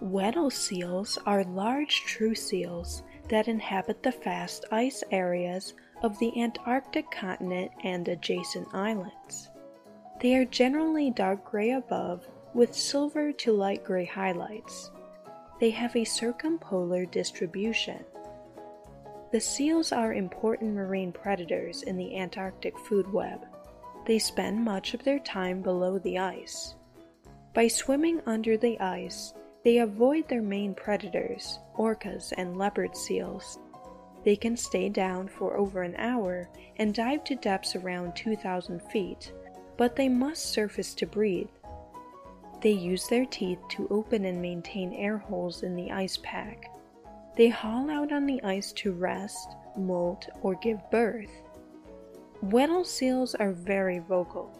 Weddell seals are large true seals that inhabit the fast ice areas of the Antarctic continent and adjacent islands. They are generally dark gray above with silver to light gray highlights. They have a circumpolar distribution. The seals are important marine predators in the Antarctic food web. They spend much of their time below the ice. By swimming under the ice, they avoid their main predators, orcas and leopard seals. They can stay down for over an hour and dive to depths around 2,000 feet, but they must surface to breathe. They use their teeth to open and maintain air holes in the ice pack. They haul out on the ice to rest, molt, or give birth. Weddell seals are very vocal.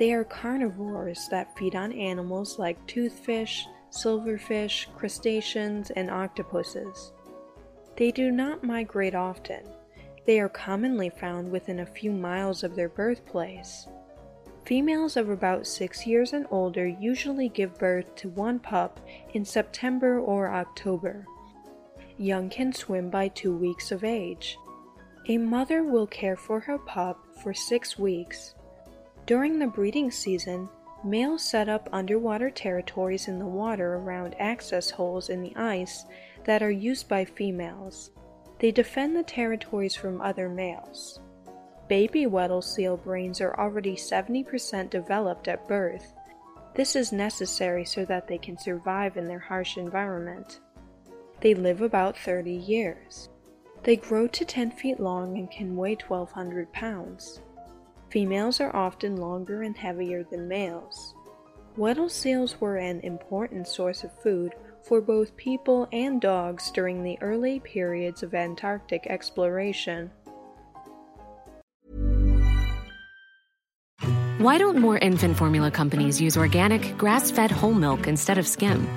They are carnivores that feed on animals like toothfish, silverfish, crustaceans, and octopuses. They do not migrate often. They are commonly found within a few miles of their birthplace. Females of about six years and older usually give birth to one pup in September or October. Young can swim by two weeks of age. A mother will care for her pup for six weeks. During the breeding season, males set up underwater territories in the water around access holes in the ice that are used by females. They defend the territories from other males. Baby Weddell seal brains are already 70% developed at birth. This is necessary so that they can survive in their harsh environment. They live about 30 years. They grow to 10 feet long and can weigh 1,200 pounds. Females are often longer and heavier than males. Weddell seals were an important source of food for both people and dogs during the early periods of Antarctic exploration. Why don't more infant formula companies use organic, grass fed whole milk instead of skim?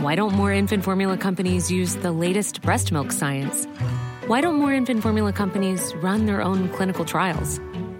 Why don't more infant formula companies use the latest breast milk science? Why don't more infant formula companies run their own clinical trials?